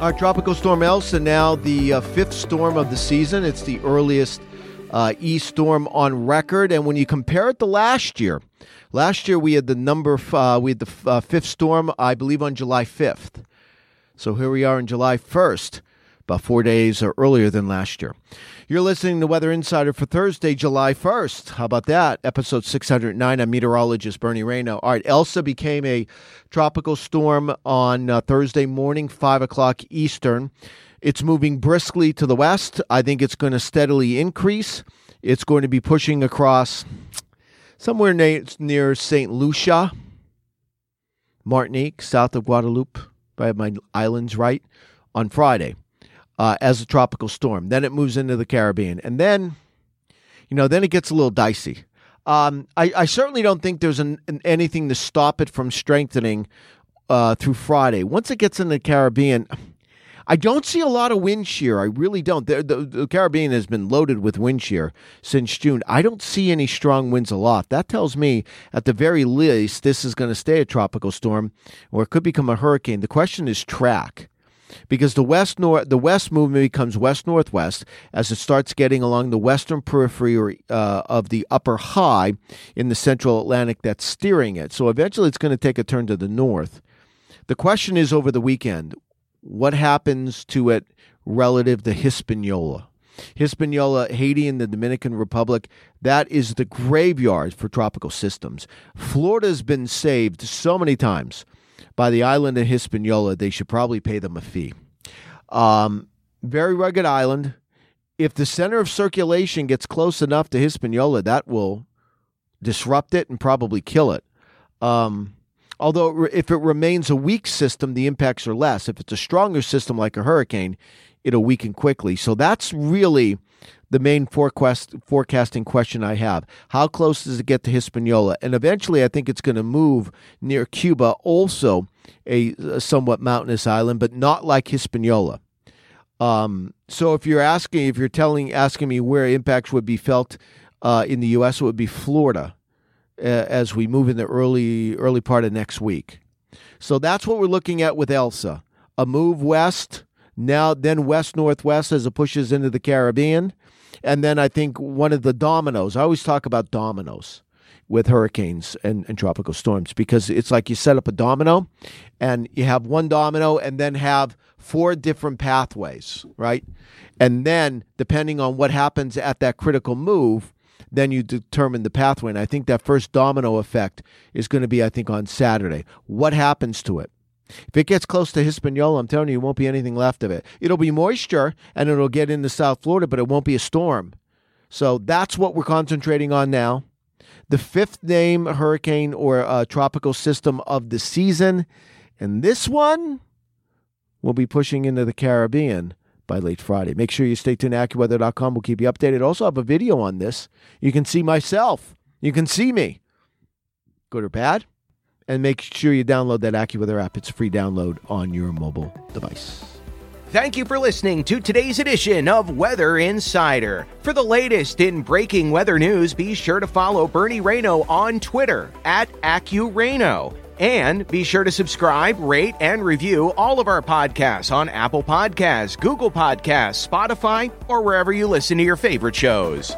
Our tropical storm Elsa now the uh, fifth storm of the season. It's the earliest uh, E storm on record, and when you compare it to last year, last year we had the number uh, we had the uh, fifth storm, I believe, on July fifth. So here we are on July first, about four days earlier than last year. You're listening to Weather Insider for Thursday, July 1st. How about that? Episode 609. I'm meteorologist Bernie Rayno. All right, Elsa became a tropical storm on uh, Thursday morning, 5 o'clock Eastern. It's moving briskly to the west. I think it's going to steadily increase. It's going to be pushing across somewhere na- near St. Lucia, Martinique, south of Guadeloupe, if I have my islands right, on Friday uh, as a tropical storm. Then it moves into the Caribbean. And then, you know, then it gets a little dicey. Um, I, I, certainly don't think there's an, an, anything to stop it from strengthening uh, through Friday. Once it gets in the Caribbean, I don't see a lot of wind shear. I really don't. The, the, the, Caribbean has been loaded with wind shear since June. I don't see any strong winds aloft. That tells me, at the very least, this is going to stay a tropical storm, or it could become a hurricane. The question is track because the west north the west movement becomes west northwest as it starts getting along the western periphery uh, of the upper high in the central Atlantic that's steering it. So eventually it's going to take a turn to the north. The question is over the weekend, what happens to it relative to Hispaniola? Hispaniola, Haiti, and the Dominican Republic, that is the graveyard for tropical systems. Florida's been saved so many times by the island of Hispaniola, they should probably pay them a fee. Um, very rugged island. If the center of circulation gets close enough to Hispaniola, that will disrupt it and probably kill it. Um, although, if it remains a weak system, the impacts are less. If it's a stronger system like a hurricane, it'll weaken quickly. So that's really the main forecast, forecasting question I have. How close does it get to Hispaniola? And eventually, I think it's going to move near Cuba, also a, a, somewhat mountainous island, but not like Hispaniola. Um, so if you're asking, if you're telling, asking me where impacts would be felt uh, in the U.S., it would be Florida uh, as we move in the early early part of next week. So that's what we're looking at with Elsa. A move west, now then west northwest as it pushes into the Caribbean and then I think one of the dominoes, I always talk about dominoes with hurricanes and, and tropical storms because it's like you set up a domino and you have one domino and then have four different pathways, right? And then depending on what happens at that critical move, then you determine the pathway. And I think that first domino effect is going to be, I think, on Saturday. What happens to it? If it gets close to Hispaniola, I'm telling you, there won't be anything left of it. It'll be moisture and it'll get into South Florida, but it won't be a storm. So that's what we're concentrating on now. The fifth name hurricane or uh, tropical system of the season. And this one will be pushing into the Caribbean by late Friday. Make sure you stay tuned to AccuWeather.com. We'll keep you updated. Also, have a video on this. You can see myself. You can see me. Good or bad? And make sure you download that AccuWeather app. It's free download on your mobile device. Thank you for listening to today's edition of Weather Insider. For the latest in breaking weather news, be sure to follow Bernie Rayno on Twitter at AccuRayno. And be sure to subscribe, rate, and review all of our podcasts on Apple Podcasts, Google Podcasts, Spotify, or wherever you listen to your favorite shows.